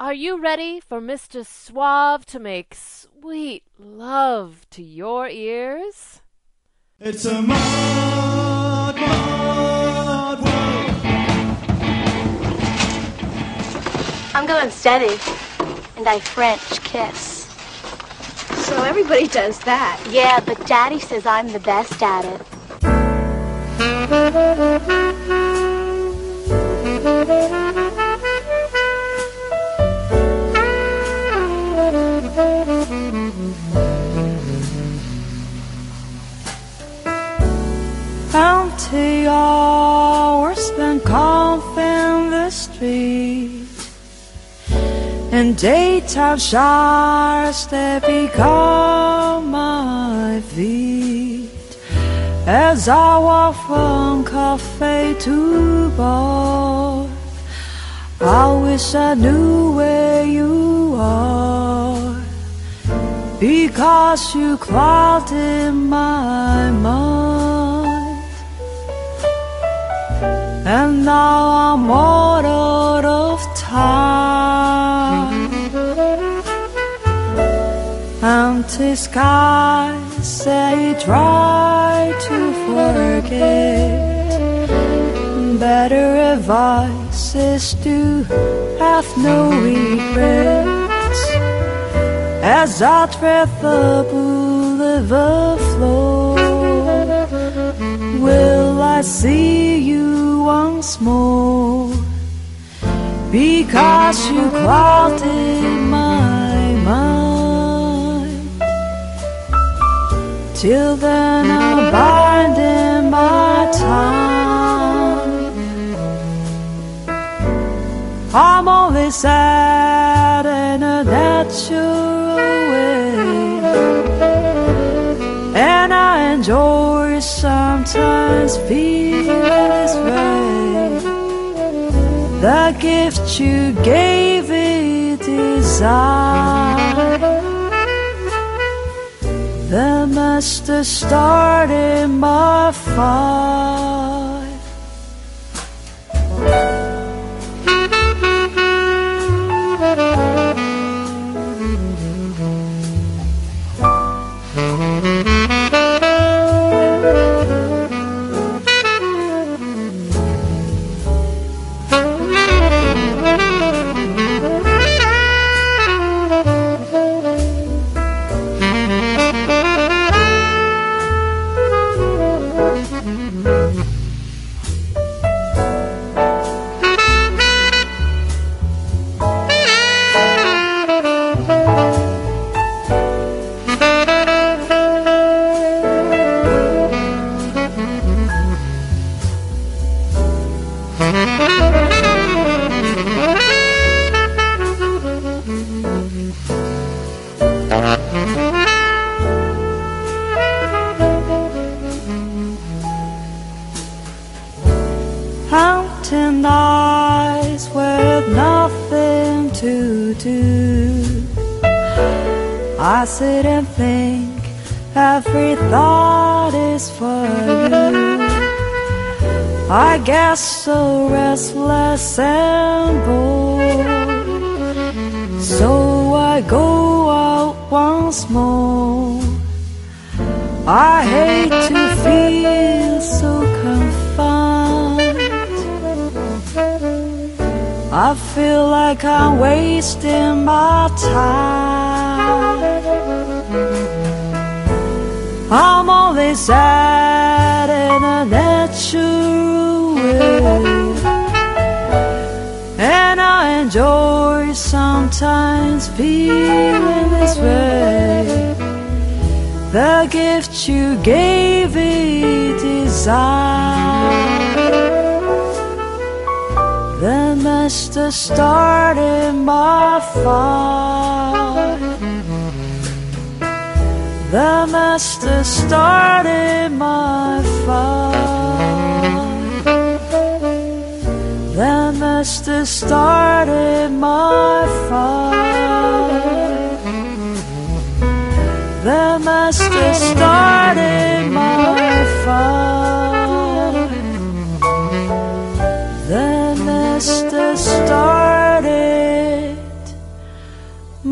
Are you ready for Mr. Suave to make sweet love to your ears? It's a mad, mad world. I'm going steady, and I French kiss. So everybody does that. Yeah, but Daddy says I'm the best at it. Empty hours spent coughing the street. And daytime showers that become my feet. As I walk from cafe to bar I wish I knew where you are. Because you clouded my mind and now I'm all out of time. Empty skies say try to forget. Better advice is to have no regrets. As I tread the boulevard will I see you once more? Because you clouded my mind. Till then, I'm biding my time. I'm only sad in a natural way. And I enjoy sometimes feel this way. The gift you gave it desire. The master started my fire.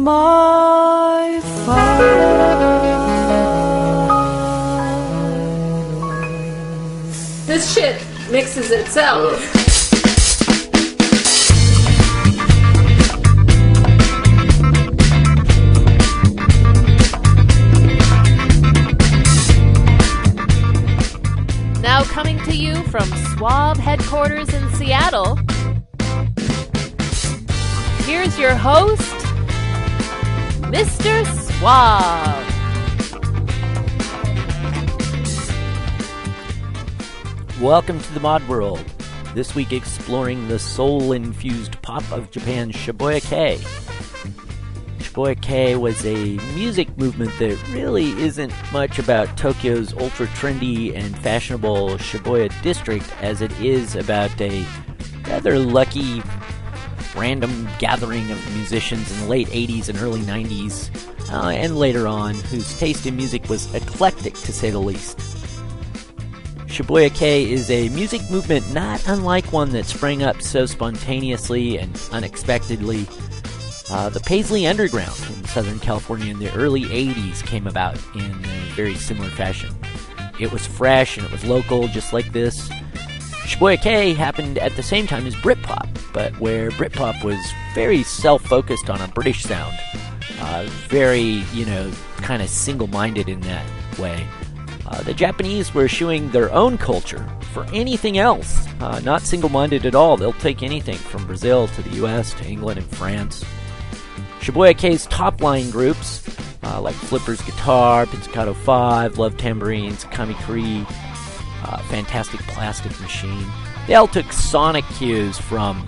My fight. This shit mixes itself. Now coming to you from Suave headquarters in Seattle, here's your host, Mr. Suave. Welcome to the Mod World. This week exploring the soul-infused pop of Japan's Shibuya Kei. Shibuya Kei was a music movement that really isn't much about Tokyo's ultra trendy and fashionable Shibuya district as it is about a rather lucky random gathering of musicians in the late 80s and early 90s, uh, and later on, whose taste in music was eclectic to say the least. Shibuya Kei is a music movement not unlike one that sprang up so spontaneously and unexpectedly. Uh, the Paisley Underground in Southern California in the early 80s came about in a very similar fashion. It was fresh and it was local, just like this. Shibuya Kei happened at the same time as Britpop, but where Britpop was very self-focused on a British sound, uh, very you know kind of single-minded in that way. Uh, the Japanese were eschewing their own culture for anything else, uh, not single-minded at all. They'll take anything from Brazil to the U.S. to England and France. Shibuya Kei's top-line groups uh, like Flipper's Guitar, Pizzicato Five, Love Tambourines, Kahimi Karie uh, Fantastic Plastic Machine. They all took sonic cues from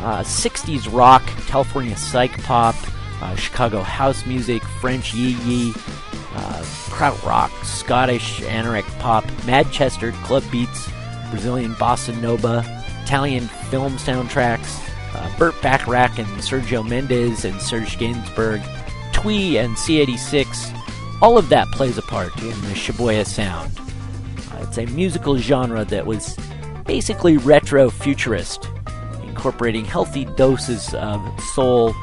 uh, 60s rock, California psych pop, uh, Chicago house music, French yé-yé, uh, krautrock, Scottish anarchic pop, Manchester club beats, Brazilian bossa nova, Italian film soundtracks, uh, Burt Bacharach and Sergio Mendes and Serge Gainsbourg, Twee and C86. All of that plays a part in the Shibuya sound. It's a musical genre that was basically retro futurist, incorporating healthy doses of soul,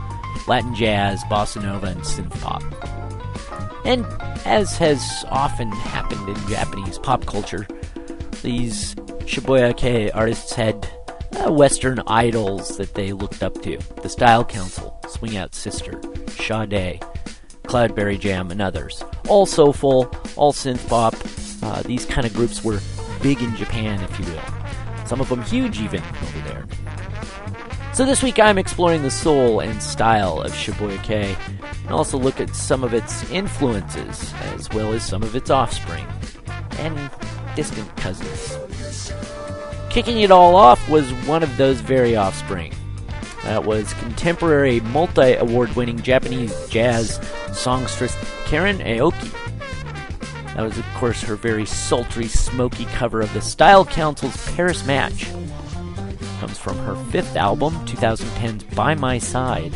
Latin jazz, bossa nova, and synth pop. And as has often happened in Japanese pop culture, these Shibuya artists had uh, Western idols that they looked up to the Style Council, Swing Out Sister, Sade, Cloudberry Jam, and others. All soulful, all synth pop, uh, these kind of groups were big in Japan, if you will. Some of them huge, even over there. So this week I'm exploring the soul and style of Shibuya Kei, and also look at some of its influences, as well as some of its offspring, and distant cousins. Kicking it all off was one of those very offspring. That was contemporary multi award winning Japanese jazz songstress Karen Aoki. That was, of course, her very sultry, smoky cover of the Style Council's Paris Match. Comes from her fifth album, 2010's By My Side.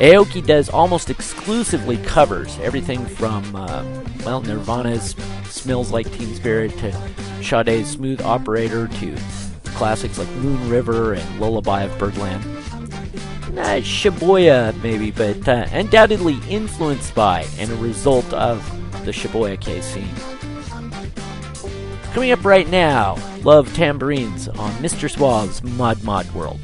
Aoki does almost exclusively covers, everything from, uh, well, Nirvana's Smells Like Teen Spirit to Sade's Smooth Operator to classics like Moon River and Lullaby of Birdland. Not Shibuya, maybe, but uh, undoubtedly influenced by and a result of the Shibuya Kei scene. Coming up right now, Love Tambourines on Mr. Suave's Mod Mod World.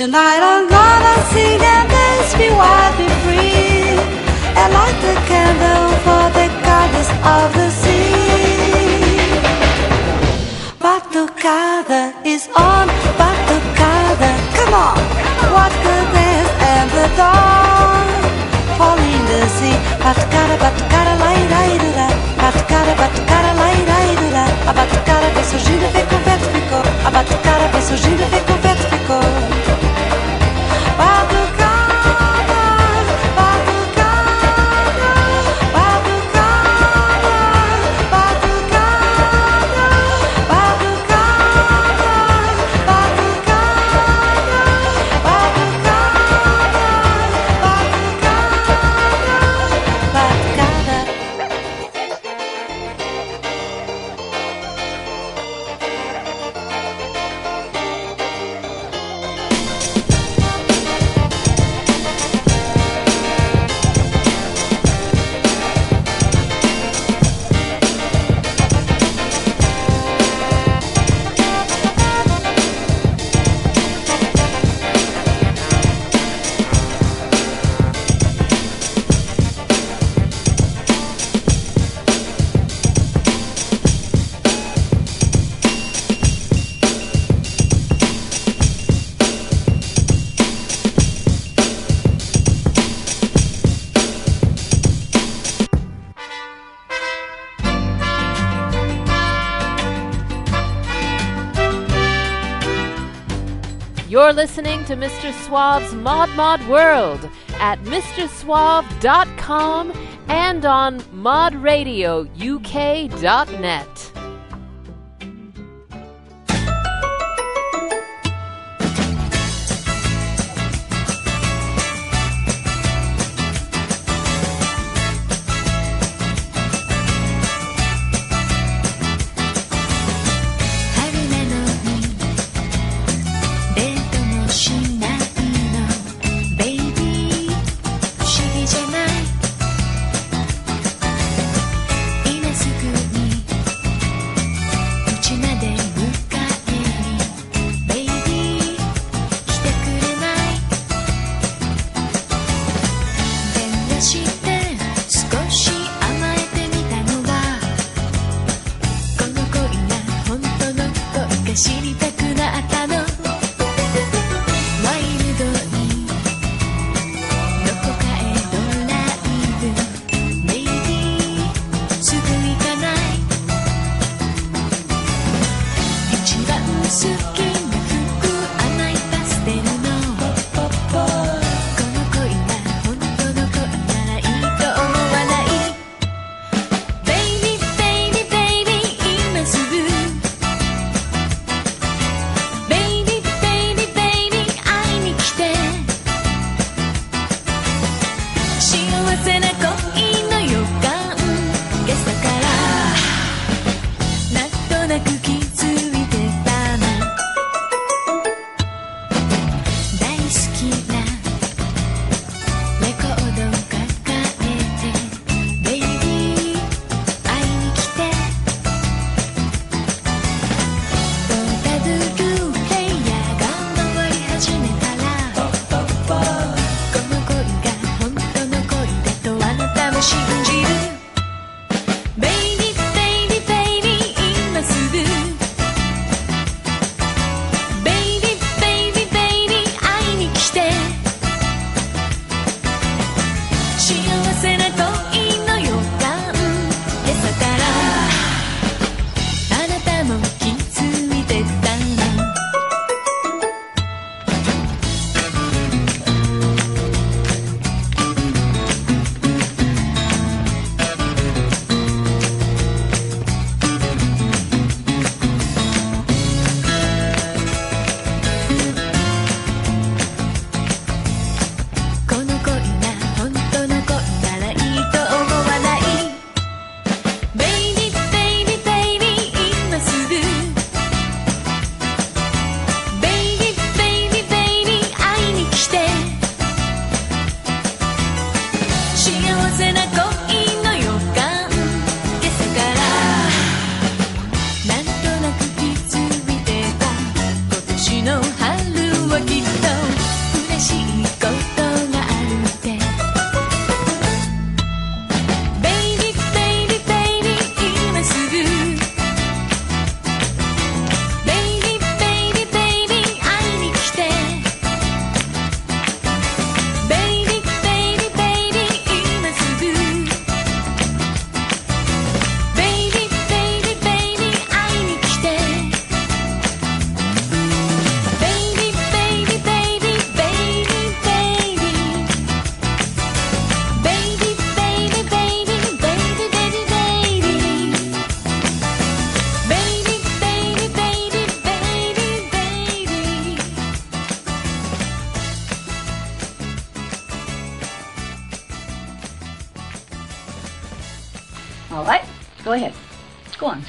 Tonight I'm gonna sing and dance, be wild, be free, and light the candle for the goddess of the sea. Batucada is on, Batucada, come on, what good dance and the dawn, fall in the sea. Batucada, Batucada, lai, lai, do, da. Batucada, Batucada, lai, lai, do, da. A batucada vem surgindo, vem com vento, ficou. A batucada vem surgindo, vem com vento, ficou. To Mr. Suave's Mod Mod World at MrSuave.com and on modradiouk.net.「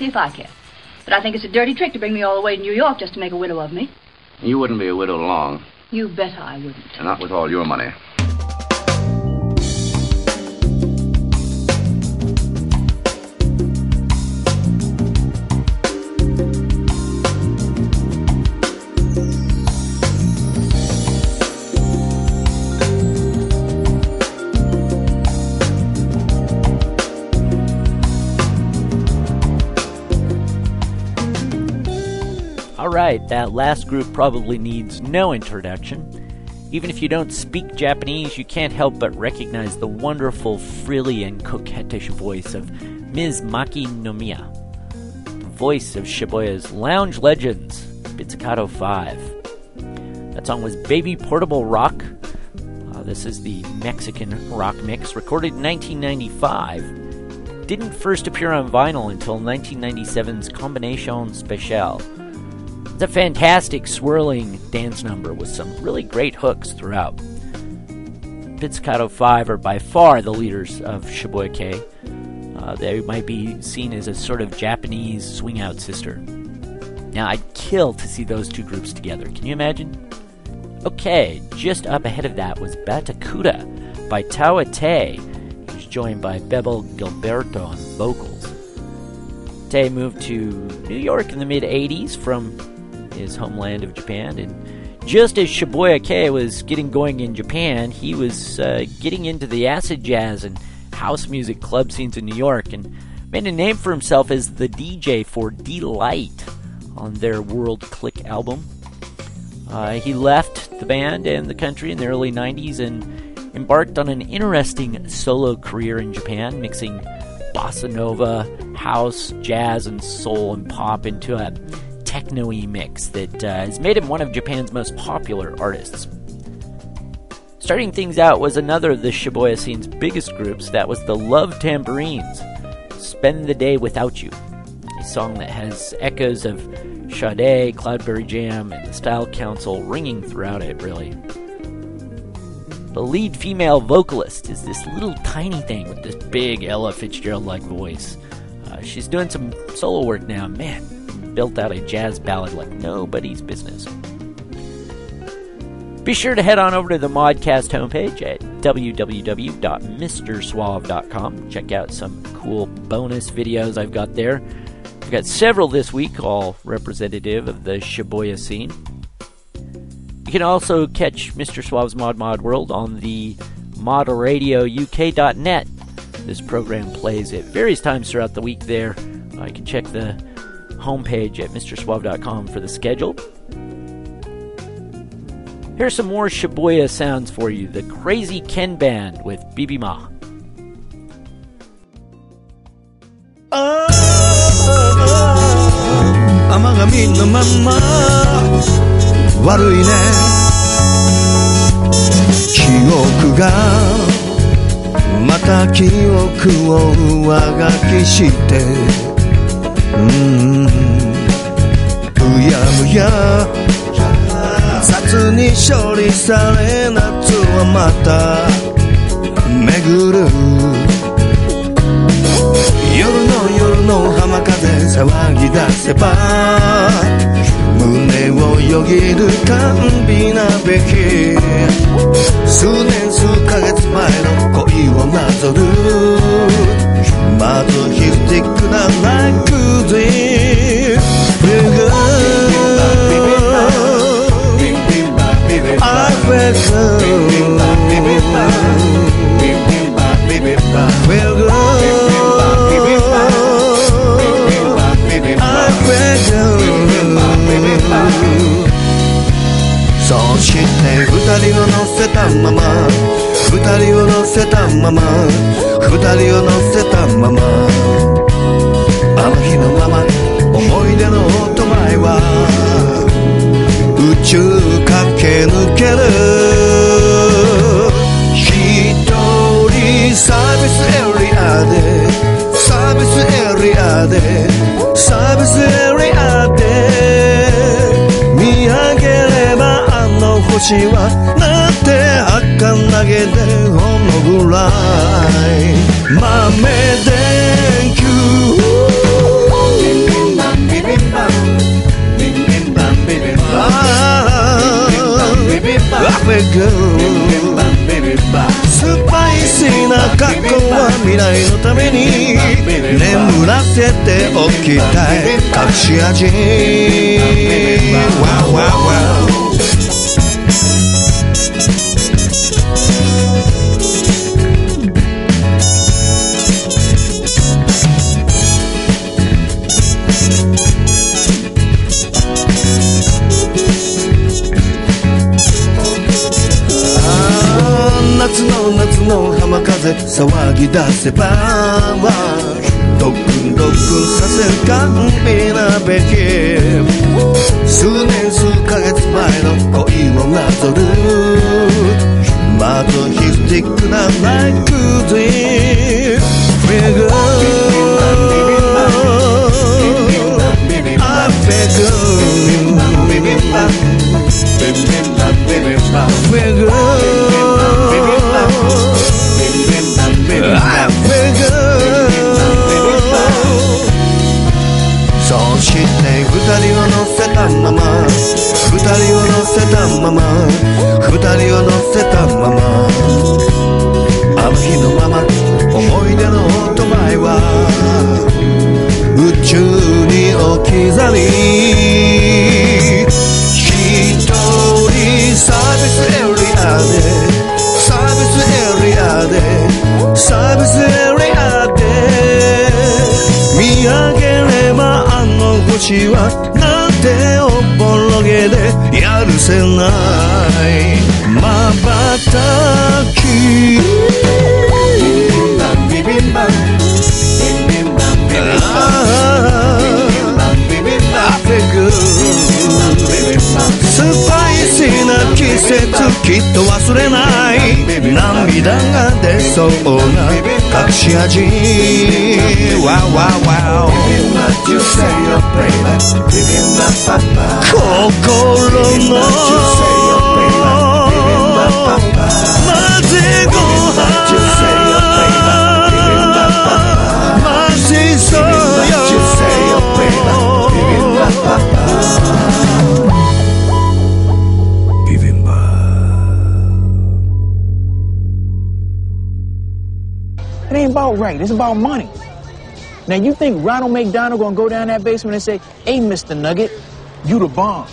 see if I care. But I think it's a dirty trick to bring me all the way to New York just to make a widow of me. You wouldn't be a widow long, You bet I wouldn't. not with all your money. That last group probably needs no introduction. Even if you don't speak Japanese, you can't help but recognize the wonderful, frilly, and coquettish voice of Ms. Maki Nomiya, the voice of Shibuya's lounge legends, Pizzicato 5. That song was Baby Portable Rock. Uh, this is the Mexican rock mix, recorded in 1995. Didn't first appear on vinyl until 1997's Combination Special. A fantastic swirling dance number with some really great hooks throughout. Pizzicato 5 are by far the leaders of Shibuya. Uh, they might be seen as a sort of Japanese swing out sister. Now, I'd kill to see those two groups together. Can you imagine? Okay, just up ahead of that was Batucada by Towa Tei. He was joined by Bebel Gilberto on vocals. Te moved to New York in the mid 80s from his homeland of Japan, and just as Shibuya Kei was getting going in Japan, he was uh, getting into the acid jazz and house music club scenes in New York and made a name for himself as the DJ for Deee-Lite on their World Clique album. Uh, he left the band and the country in the early 90s and embarked on an interesting solo career in Japan, mixing bossa nova, house, jazz, and soul and pop into a techno-y mix that uh, has made him one of Japan's most popular artists. Starting things out was another of the Shibuya scene's biggest groups, that was the Love Tambourines. Spend the Day Without You, a song that has echoes of Sade, Cloudberry Jam, and the Style Council ringing throughout it, really. The lead female vocalist is this little tiny thing with this big Ella Fitzgerald like voice. Uh, she's doing some solo work now, man, built out a jazz ballad like nobody's business. Be sure to head on over to the Modcast homepage at www.mrsuave.com. Check out some cool bonus videos I've got there. I've got several this week, all representative of the Shibuya scene. You can also catch Mr. Suave's Mod Mod World on the modradiouk.net. This program plays at various times throughout the week there. I can check the homepage at MrSuave.com for the schedule. Here's some more Shibuya sounds for you. The Crazy Ken Band with Bibi Ma. 甘みのまま悪いね記憶がまた記憶を上書きしてうん。うやむや雑に処理され夏はまたきたい。隠し味夏の夏の浜風騒ぎ出せば forgotten so ona Kakshiaji Wow, wow, wow. Kogoro no right. It's about money. Now, you think Ronald McDonald gonna go down that basement and say, hey, Mr. Nugget, you the bomb.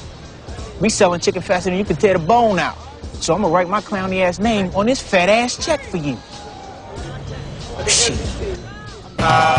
We selling chicken faster than you can tear the bone out. So I'm gonna write my clowny ass name on this fat ass check for you. Shit. Uh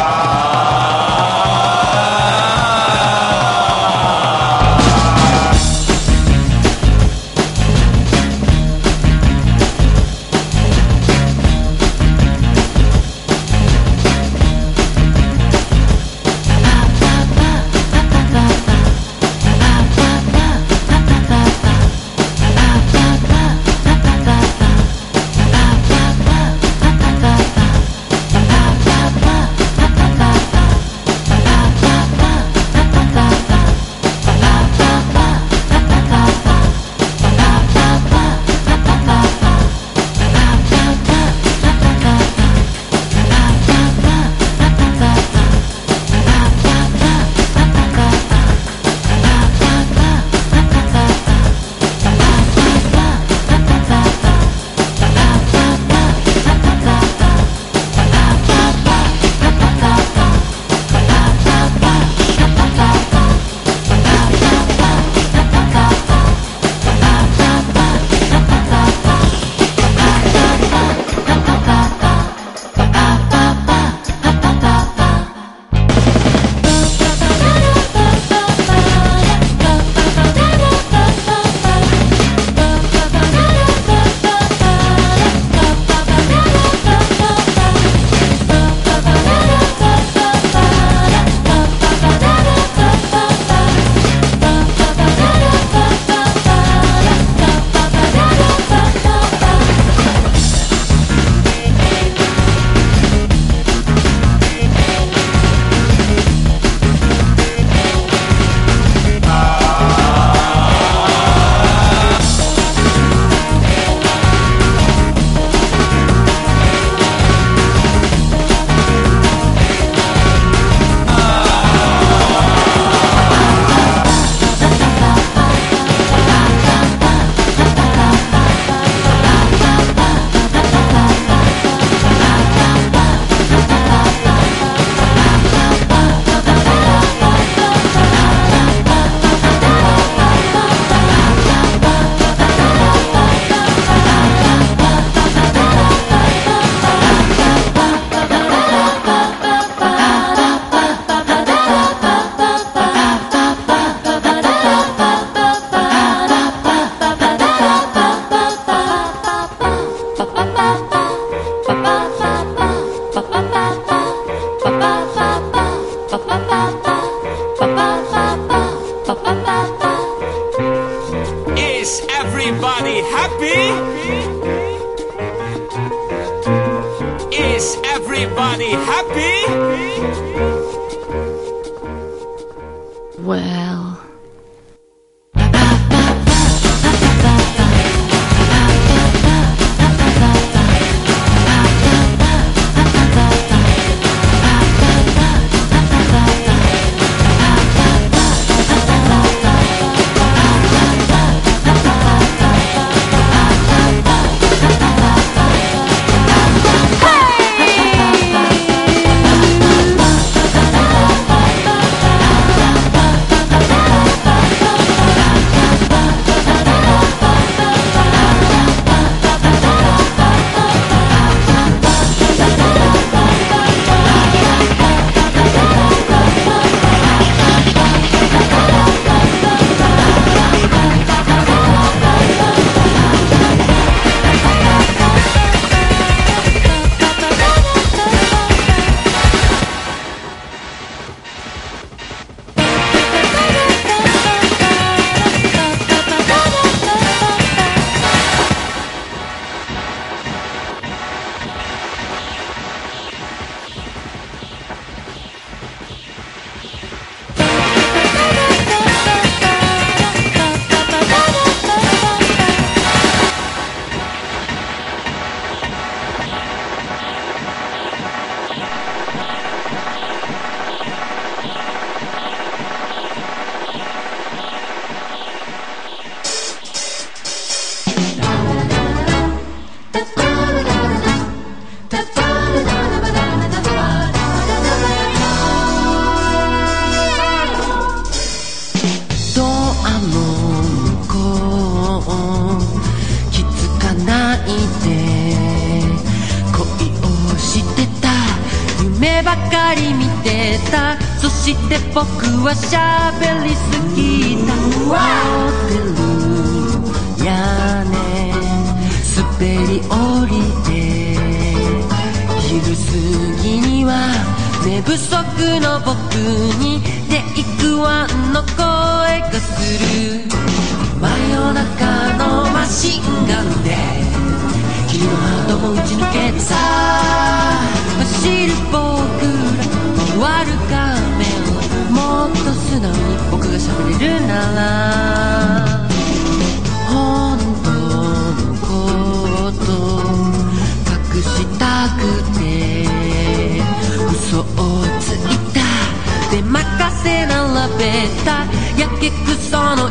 結局その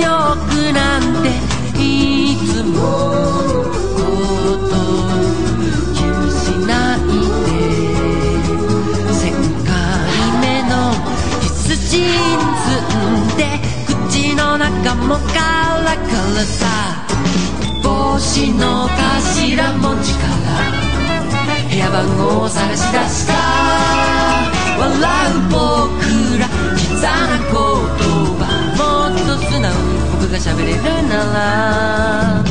よくなんていつものこと気にしないで世回目のキスシーンズんで口の中もカラカラさ。帽子の頭文字から部屋番号を探し出した。Sri Dhanala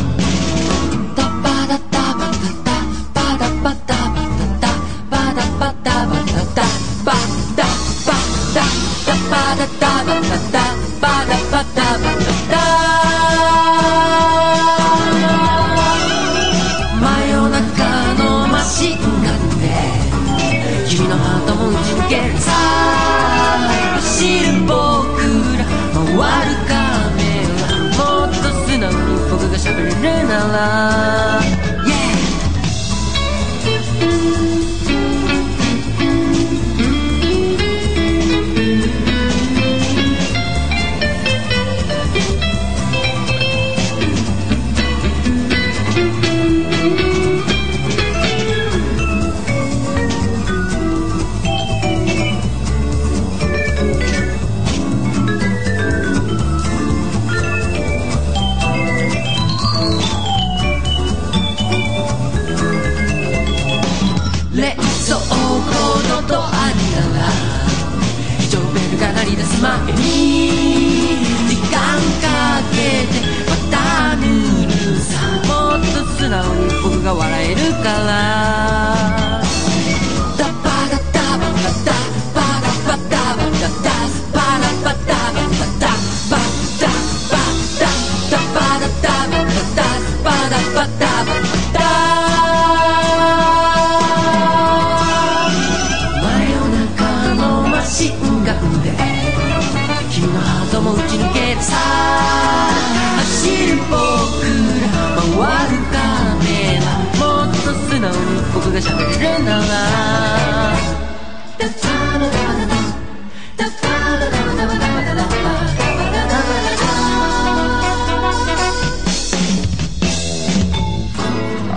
に僕が喋れるなら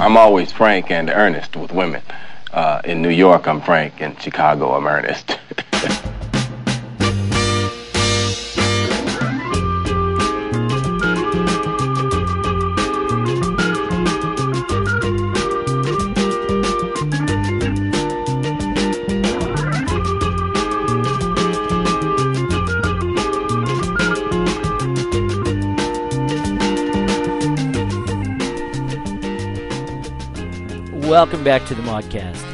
I'm always frank and earnest with women. Uh, in New York, I'm frank. In Chicago, I'm earnest. Welcome back to the Modcast.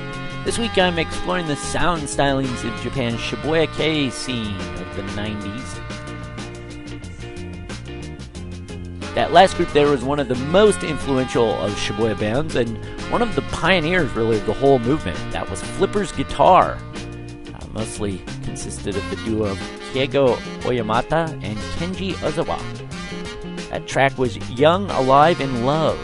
This week I'm exploring the sound stylings of Japan's Shibuya-kei scene of the 90s. That last group there was one of the most influential of Shibuya bands and one of the pioneers, really, of the whole movement. That was Flipper's Guitar. Uh, mostly consisted of the duo of Keigo Oyamada and Kenji Ozawa. That track was Young, Alive, in Love.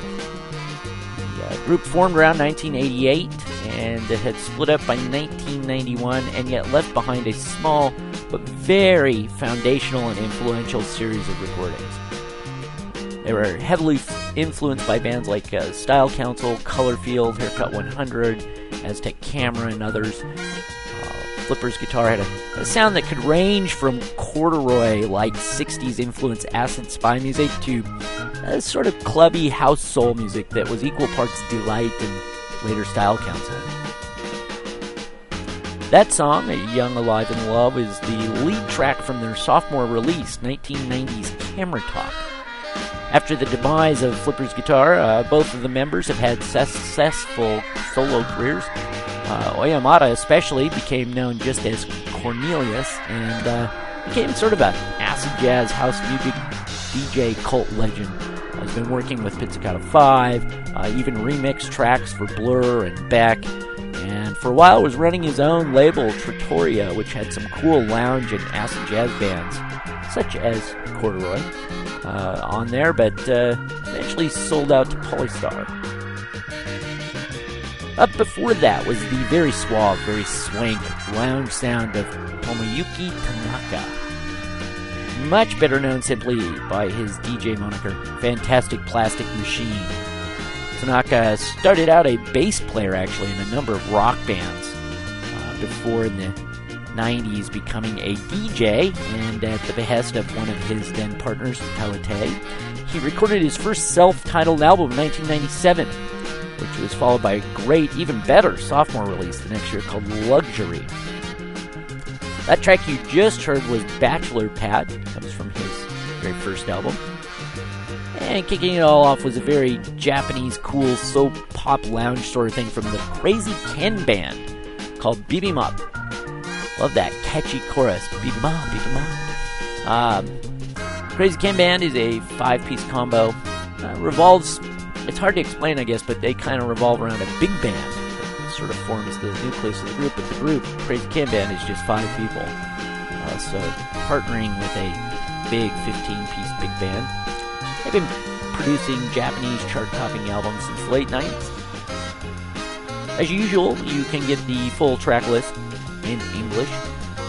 Group formed around 1988 and it had split up by 1991 and yet left behind a small but very foundational and influential series of recordings. They were heavily f- influenced by bands like uh, Style Council, Colorfield, Haircut 100, Aztec Camera, and others. Uh, Flipper's guitar had a, a sound that could range from corduroy like 60s influenced acid spy music to a sort of clubby house soul music that was equal parts delight and later style council. That song, Young Alive in Love, is the lead track from their sophomore release, 1990's Camera Talk. After the demise of Flipper's guitar, uh, both of the members have had successful solo careers. Uh, Oyamada, especially, became known just as Cornelius and uh, became sort of a acid jazz house music DJ cult legend. He's been working with Pizzicato 5, uh, even remixed tracks for Blur and Beck, and for a while was running his own label, Trattoria, which had some cool lounge and acid jazz bands, such as Corduroy, uh, on there, but uh, eventually sold out to Polystar. Up before that was the very suave, very swank lounge sound of Tomoyuki Tanaka. Much better known simply by his DJ moniker, Fantastic Plastic Machine. Tanaka started out a bass player actually in a number of rock bands uh, before in the 90s becoming a DJ, and at the behest of one of his then partners, Tei, he recorded his first self titled album in 1997, which was followed by a great, even better sophomore release the next year called Luxury. That track you just heard was Bachelor Pad, comes from his very first album. And kicking it all off was a very Japanese, cool, soap pop lounge sort of thing from the Crazy Ken Band called Bibimop. Love that catchy chorus. Bibimop, Bibimop. Um, Crazy Ken Band is a five piece combo. Uh, revolves, it's hard to explain, I guess, but they kind of revolve around a big band sort of forms the nucleus of the group. But the group, Crazy Ken Band, is just five people. Uh, so partnering with a big 15 piece big band. They've been producing Japanese chart topping albums since late 90s. As usual, you can get the full track list in English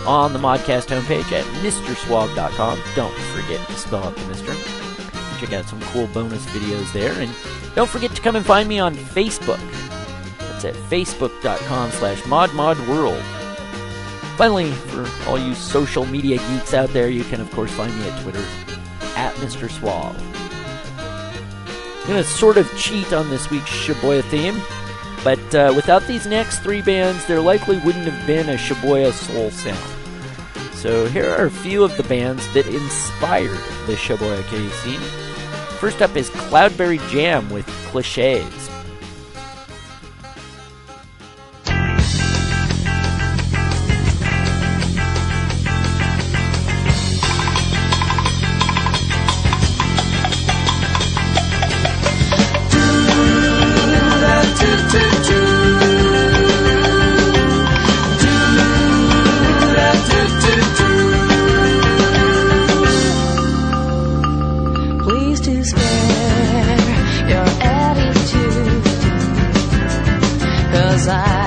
on the Modcast homepage at MrSuave.com. Don't forget to spell out the Mister. Check out some cool bonus videos there. And don't forget to come and find me on Facebook. That's at facebook.com slash modmodworld. Finally, for all you social media geeks out there, you can of course find me at Twitter at Mr. Suave. I'm to sort of cheat on this week's Shibuya theme, but uh, without these next three bands, there likely wouldn't have been a Shibuya soul sound. So here are a few of the bands that inspired the Shibuya Kei scene. First up is Cloudberry Jam with Cliches. side.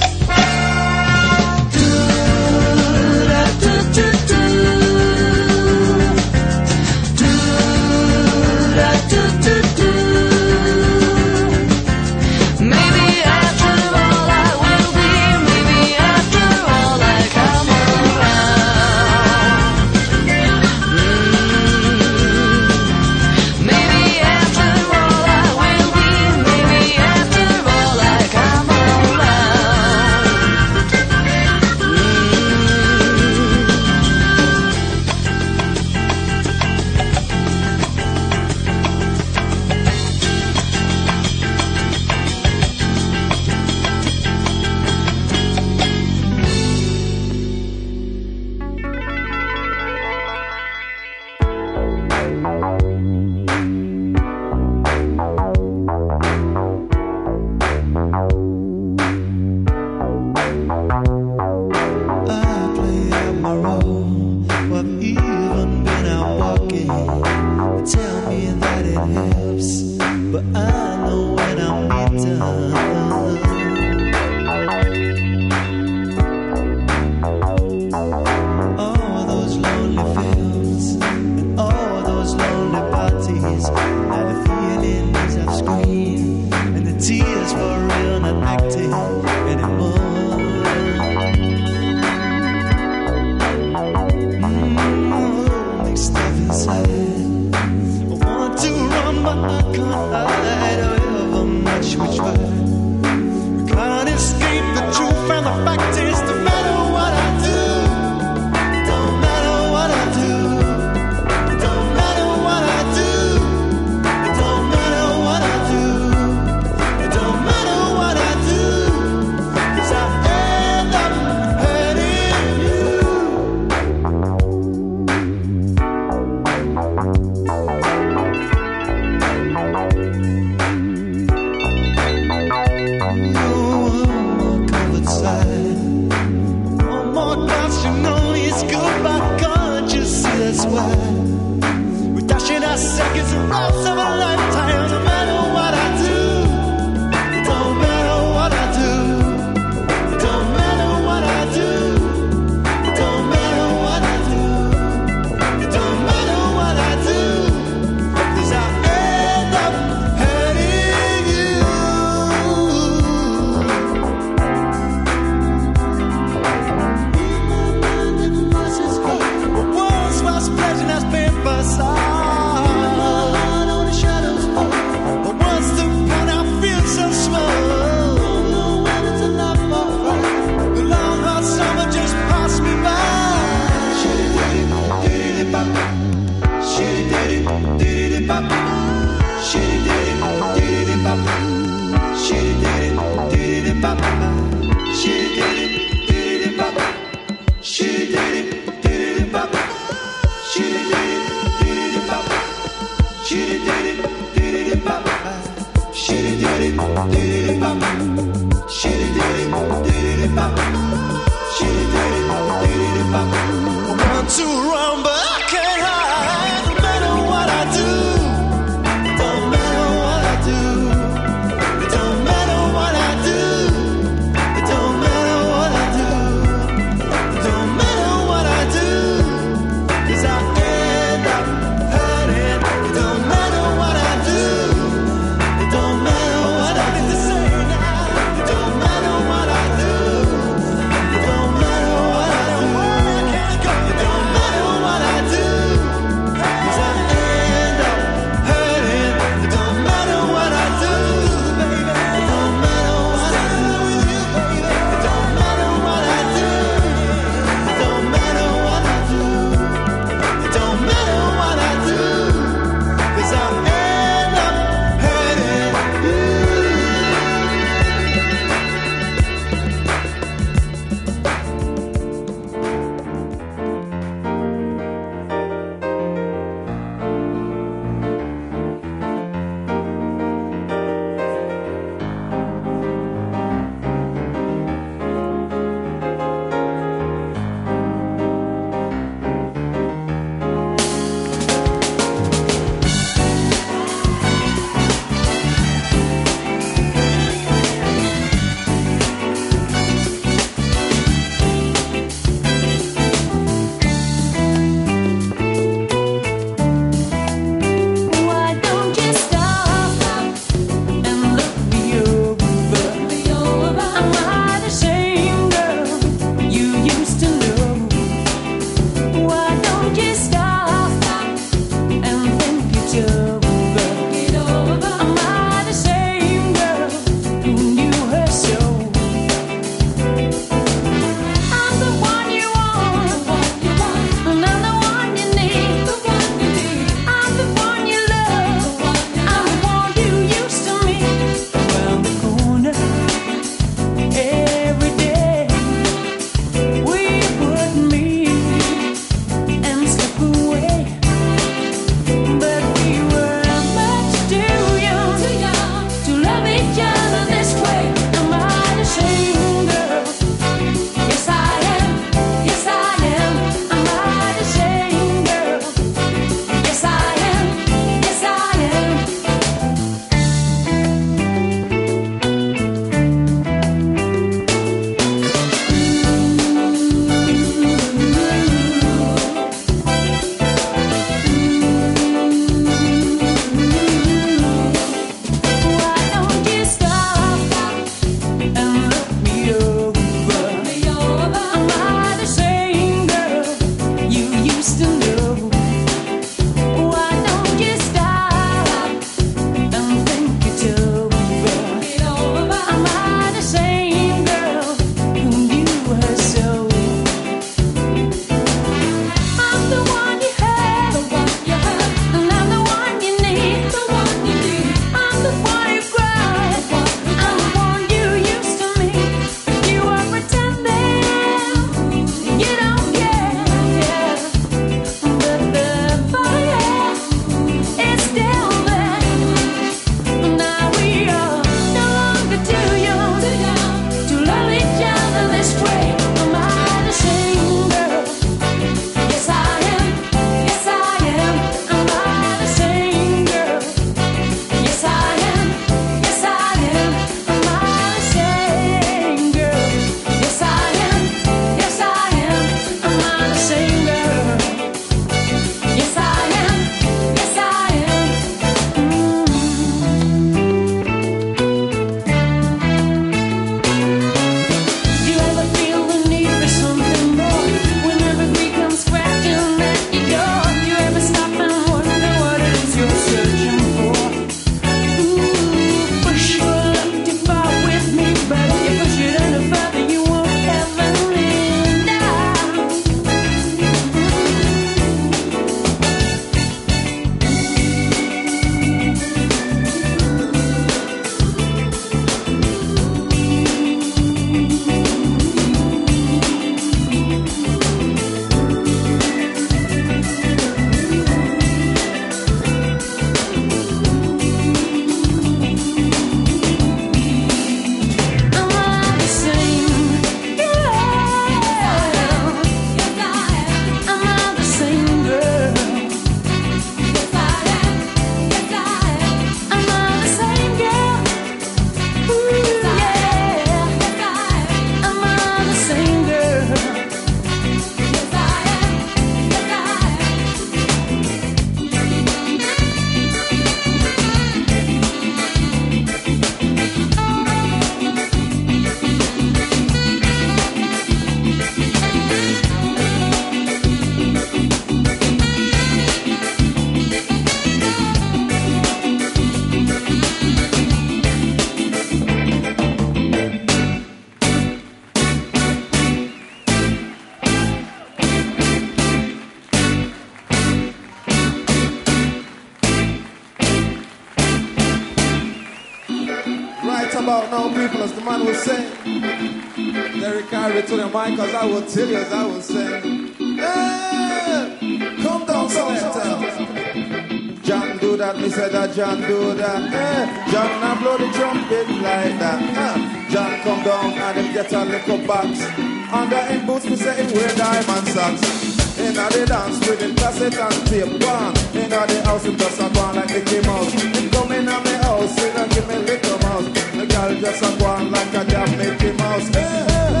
John do that. Hey, John now blow the trumpet like that. Uh, John come down and him get a little box. Under him boots, me say him wear diamond socks. Inna the dance with him cassette and tape one. Inna the house him just a go on like Mickey Mouse. Him come inna me house, he give me little mouse. The girl just a go on like a damn Mickey Mouse. Hey, hey,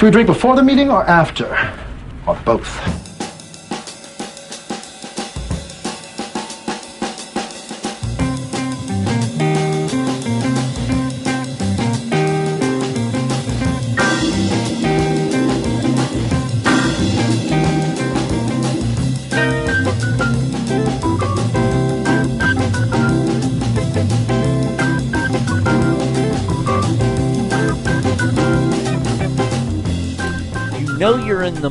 Should we drink before the meeting or after? Or both?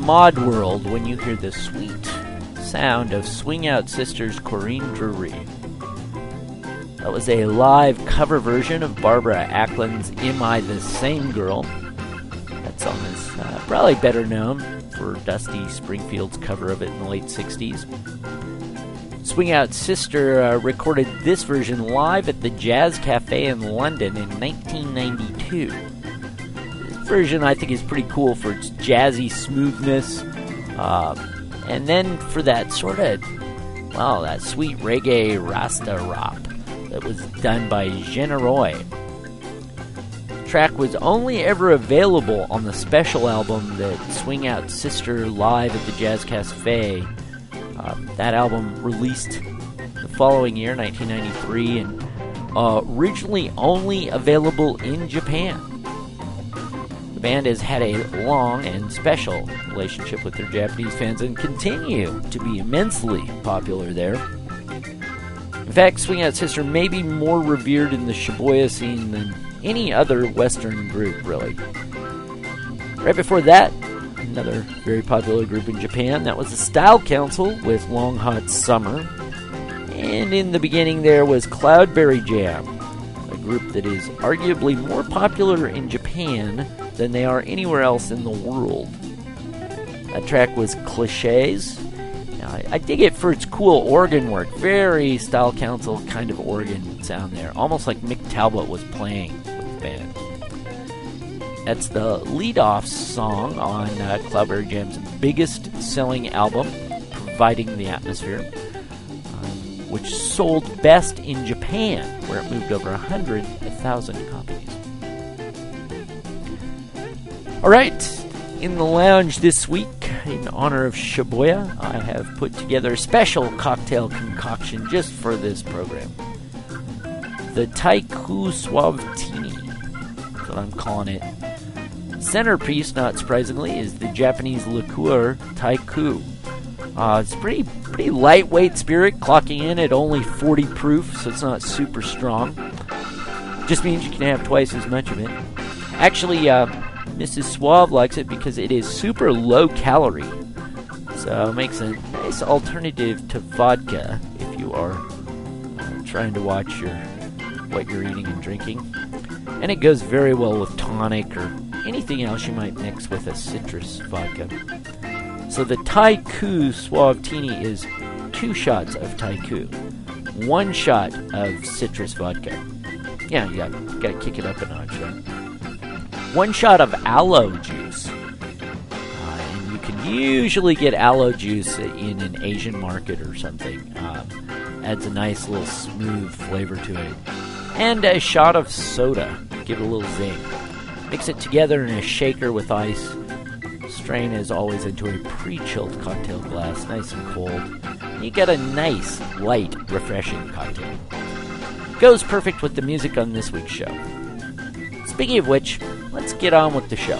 Mod world when you hear the sweet sound of Swing Out Sisters Corinne Drewery. That was a live cover version of Barbara Acklin's Am I the Same Girl? That song is uh, probably better known for Dusty Springfield's cover of it in the late 60s. Swing Out Sister uh, recorded this version live at the Jazz Cafe in London in 1992 version I think is pretty cool for its jazzy smoothness, um, and then for that sort of, well, that sweet reggae rasta rap that was done by Generoy. Track was only ever available on the special album that Swing Out Sister live at the Jazz Cafe. Um, that album released the following year, 1993, and uh, originally only available in Japan. The band has had a long and special relationship with their Japanese fans and continue to be immensely popular there. In fact, Swing Out Sister may be more revered in the Shibuya scene than any other Western group, really. Right before that, another very popular group in Japan, that was the Style Council with Long Hot Summer. And in the beginning, there was Cloudberry Jam, a group that is arguably more popular in Japan than they are anywhere else in the world. That track was Cliches. Now, I, I dig it for its cool organ work. Very Style Council kind of organ sound there. Almost like Mick Talbot was playing with the band. That's the lead-off song on uh, Cloudberry Jam's biggest selling album, Providing the Atmosphere, um, which sold best in Japan, where it moved over 100,000 copies. All right, in the lounge this week, in honor of Shibuya, I have put together a special cocktail concoction just for this program. The TY KU Suavetini. That's what I'm calling it. Centerpiece, not surprisingly, is the Japanese liqueur TY KU. Uh, it's pretty pretty lightweight spirit, clocking in at only 40 proof, so it's not super strong. Just means you can have twice as much of it. Actually, uh, Mrs. Suave likes it because it is super low calorie. So it makes a nice alternative to vodka if you are uh, trying to watch your what you're eating and drinking. And it goes very well with tonic or anything else you might mix with a citrus vodka. So the TY KU Suavetini is two shots of TY KU, one shot of citrus vodka. Yeah, you got, got to kick it up a notch, right? One shot of aloe juice. Uh, and you can usually get aloe juice in an Asian market or something. Um, adds a nice little smooth flavor to it. And a shot of soda, give it a little zing. Mix it together in a shaker with ice. Strain as always into a pre-chilled cocktail glass, nice and cold. You get a nice, light, refreshing cocktail. Goes perfect with the music on this week's show. Speaking of which, let's get on with the show.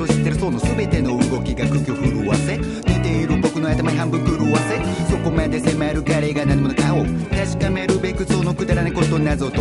としてるその全ての動きが空気を震わせ似ている僕の頭に半分狂わせそこまで迫る彼が何者かを確かめるべくそのくだらないこと謎と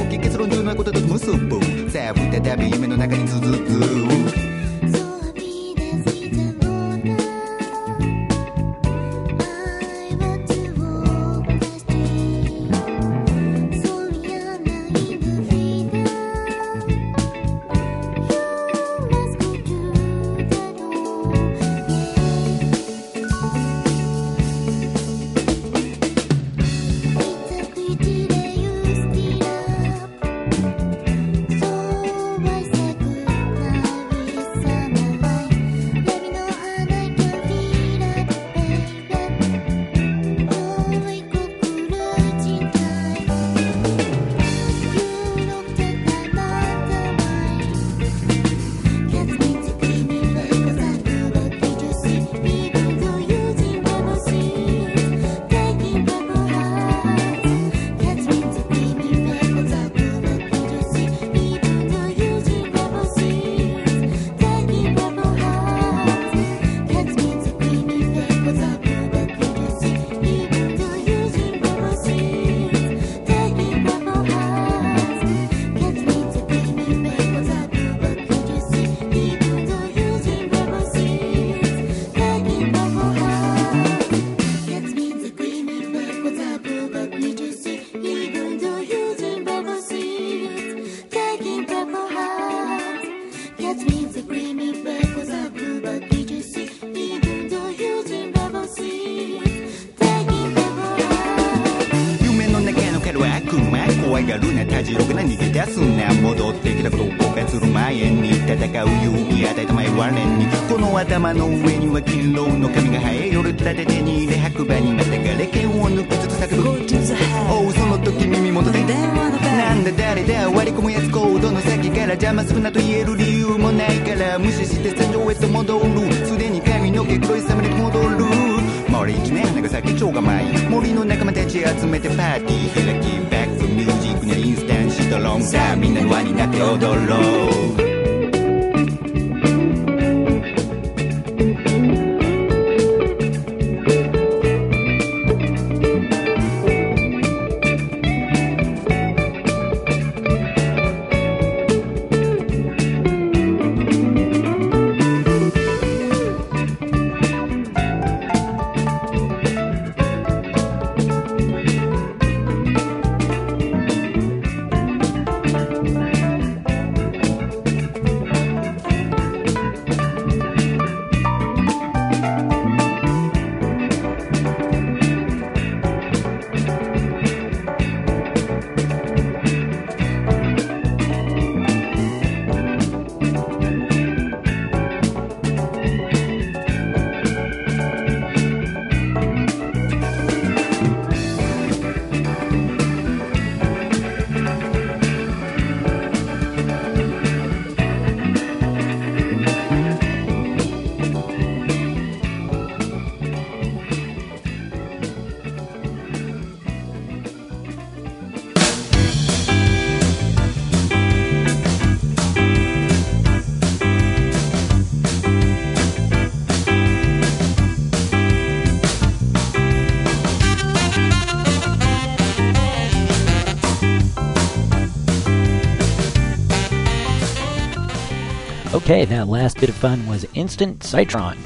Okay, that last bit of fun was Instant Citron,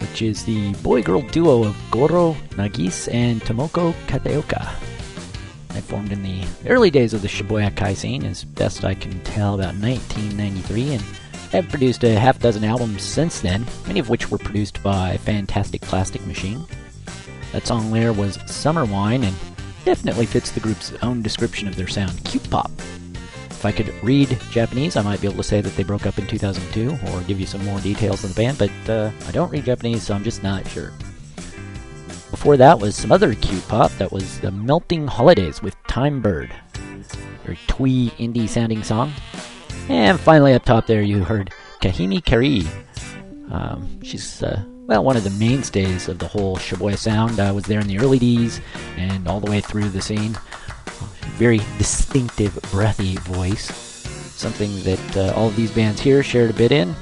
which is the boy girl duo of Goro Nagis and Tomoko Kateoka. They formed in the early days of the Shibuya Kai scene, as best I can tell, about 1993, and have produced a half dozen albums since then, many of which were produced by Fantastic Plastic Machine. That song there was Summer Wine, and definitely fits the group's own description of their sound, cute pop. If I could read Japanese, I might be able to say that they broke up in 2002 or give you some more details on the band, but uh, I don't read Japanese, so I'm just not sure. Before that was some other cute pop. That was The Melting Holidays with Time Bird. Very twee indie sounding song. And finally, up top there, you heard Kahimi Kari. Um, she's, uh, well, one of the mainstays of the whole Shibuya sound. I was there in the early days and all the way through the scene very distinctive, breathy voice. something that uh, all of these bands here shared a bit in.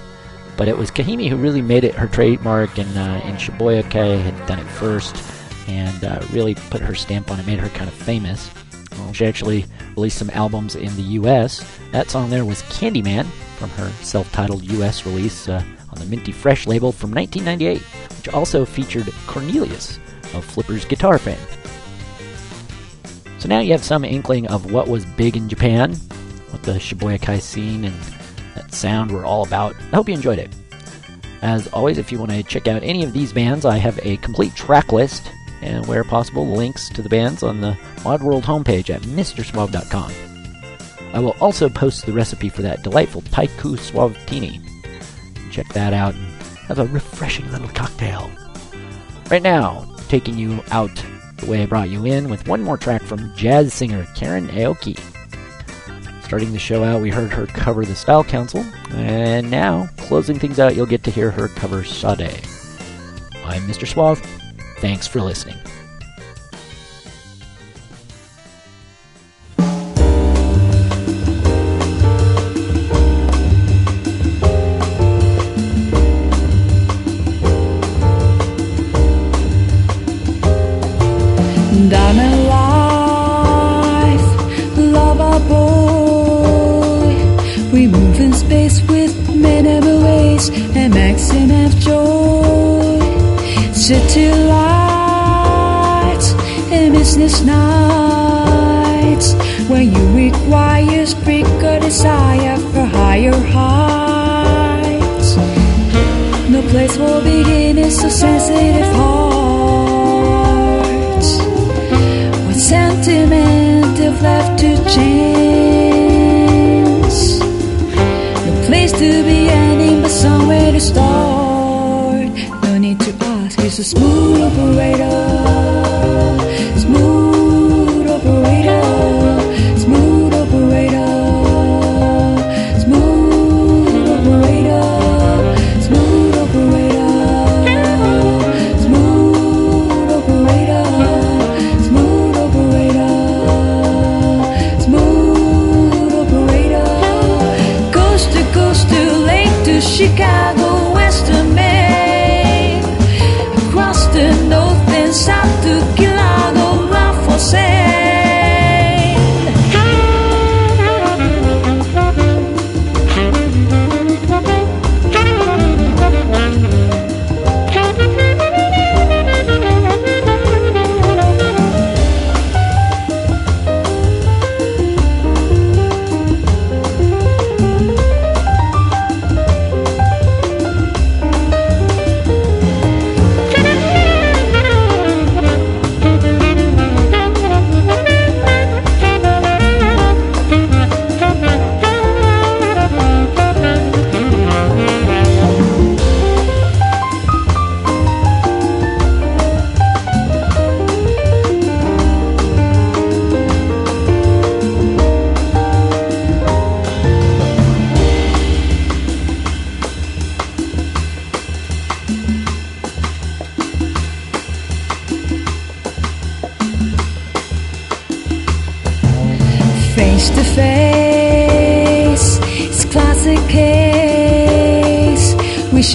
But it was Kahimi who really made it her trademark, and, uh, and Shibuya-kei had done it first and uh, really put her stamp on it, made her kind of famous. Well, she actually released some albums in the U.S. That song there was Candyman from her self-titled U.S. release uh, on the Minty Fresh label from 1998, which also featured Cornelius of Flipper's guitar fame. So now you have some inkling of what was big in Japan, what the Shibuya Kai scene and that sound were all about. I hope you enjoyed it. As always, if you want to check out any of these bands, I have a complete track list and, where possible, links to the bands on the Mod World homepage at MrSuave.com. I will also post the recipe for that delightful Taiku Suavetini. Check that out and have a refreshing little cocktail. Right now, taking you out the way I brought you in with one more track from jazz singer Karen Aoki. Starting the show out, we heard her cover The Style Council, and now, closing things out, you'll get to hear her cover Sade. I'm Mr. Suave. Thanks for listening.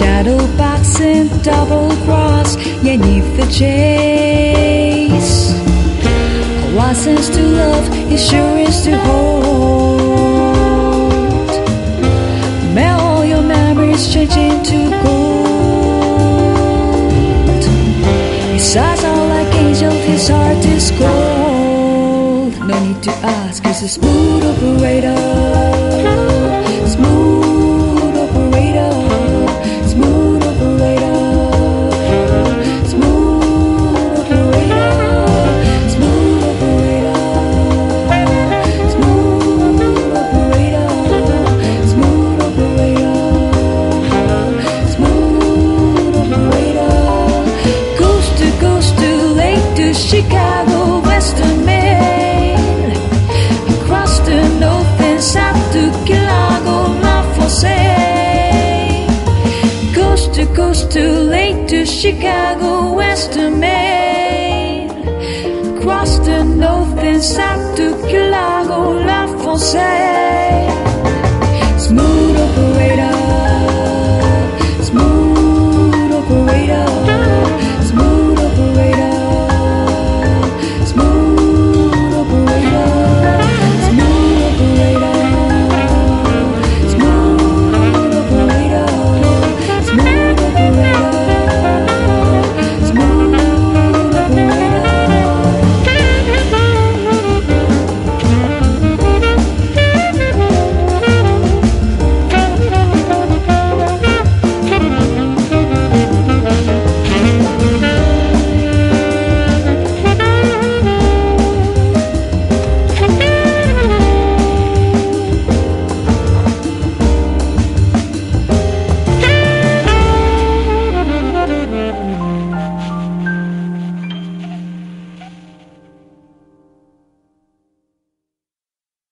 Shadow box and double cross, yeah, need the chase. A license to love is sure to hold. May all your memories change into gold. His eyes are like angel, his heart is cold. No need to ask, he's a smooth operator. To late to Chicago, Western Maine. Across the north and south to Kilago, La Fosse.